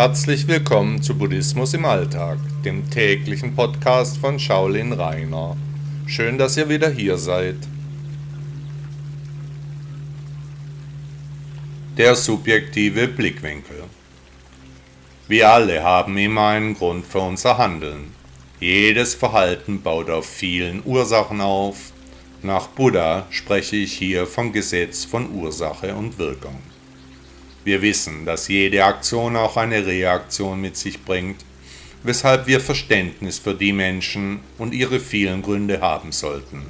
Herzlich willkommen zu Buddhismus im Alltag, dem täglichen Podcast von Shaolin Rainer. Schön, dass ihr wieder hier seid. Der subjektive Blickwinkel. Wir alle haben immer einen Grund für unser Handeln. Jedes Verhalten baut auf vielen Ursachen auf. Nach Buddha spreche ich hier vom Gesetz von Ursache und Wirkung. Wir wissen, dass jede Aktion auch eine Reaktion mit sich bringt, weshalb wir Verständnis für die Menschen und ihre vielen Gründe haben sollten.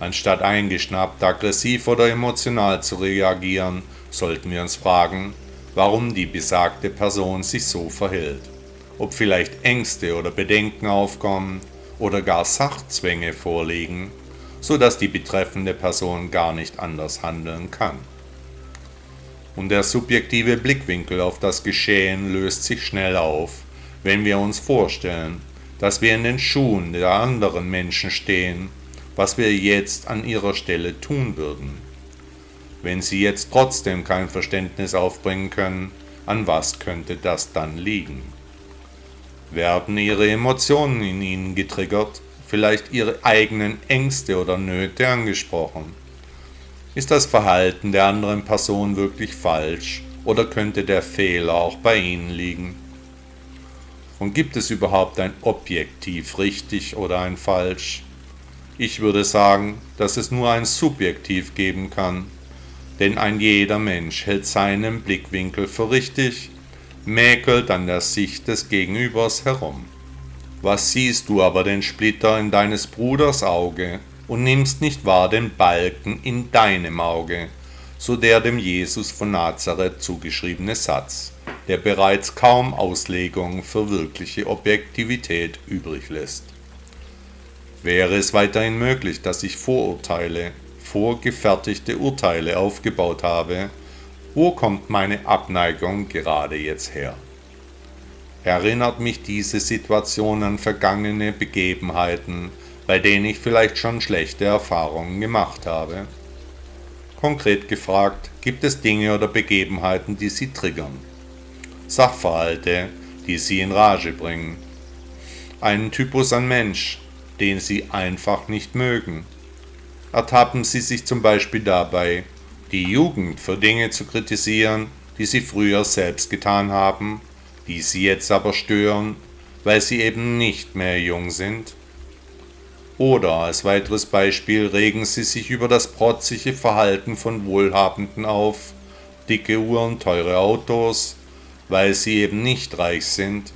Anstatt eingeschnappt, aggressiv oder emotional zu reagieren, sollten wir uns fragen, warum die besagte Person sich so verhält. Ob vielleicht Ängste oder Bedenken aufkommen oder gar Sachzwänge vorliegen, so dass die betreffende Person gar nicht anders handeln kann und der subjektive Blickwinkel auf das Geschehen löst sich schnell auf, wenn wir uns vorstellen, dass wir in den Schuhen der anderen Menschen stehen, was wir jetzt an ihrer Stelle tun würden. Wenn sie jetzt trotzdem kein Verständnis aufbringen können, an was könnte das dann liegen? Werden ihre Emotionen in ihnen getriggert, vielleicht ihre eigenen Ängste oder Nöte angesprochen? Ist das Verhalten der anderen Person wirklich falsch oder könnte der Fehler auch bei Ihnen liegen? Und gibt es überhaupt ein Objektiv richtig oder ein falsch? Ich würde sagen, dass es nur ein Subjektiv geben kann, denn ein jeder Mensch hält seinen Blickwinkel für richtig, mäkelt an der Sicht des Gegenübers herum. Was siehst du aber den Splitter in deines Bruders Auge und nimmst nicht wahr den Balken in deinem Auge, so der dem Jesus von Nazareth zugeschriebene Satz, der bereits kaum Auslegung für wirkliche Objektivität übrig lässt. Wäre es weiterhin möglich, dass ich Vorurteile, vorgefertigte Urteile aufgebaut habe, wo kommt meine Abneigung gerade jetzt her? Erinnert mich diese Situation an vergangene Begebenheiten, bei denen ich vielleicht schon schlechte Erfahrungen gemacht habe? Konkret gefragt, gibt es Dinge oder Begebenheiten, die Sie triggern? Sachverhalte, die Sie in Rage bringen? Einen Typus an Mensch, den Sie einfach nicht mögen? Ertappen Sie sich zum Beispiel dabei, die Jugend für Dinge zu kritisieren, die Sie früher selbst getan haben, die Sie jetzt aber stören, weil Sie eben nicht mehr jung sind? Oder als weiteres Beispiel regen sie sich über das protzige Verhalten von Wohlhabenden auf, dicke Uhren, teure Autos, weil sie eben nicht reich sind.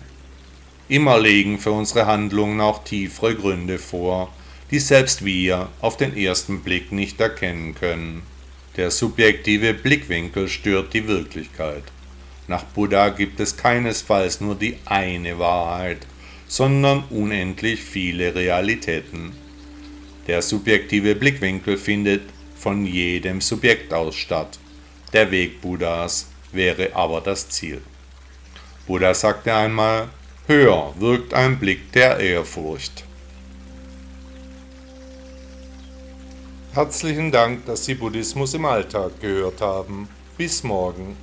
Immer liegen für unsere Handlungen auch tiefere Gründe vor, die selbst wir auf den ersten Blick nicht erkennen können. Der subjektive Blickwinkel stört die Wirklichkeit. Nach Buddha gibt es keinesfalls nur die eine Wahrheit, sondern unendlich viele Realitäten. Der subjektive Blickwinkel findet von jedem Subjekt aus statt. Der Weg Buddhas wäre aber das Ziel. Buddha sagte einmal, höher wirkt ein Blick der Ehrfurcht. Herzlichen Dank, dass Sie Buddhismus im Alltag gehört haben. Bis morgen.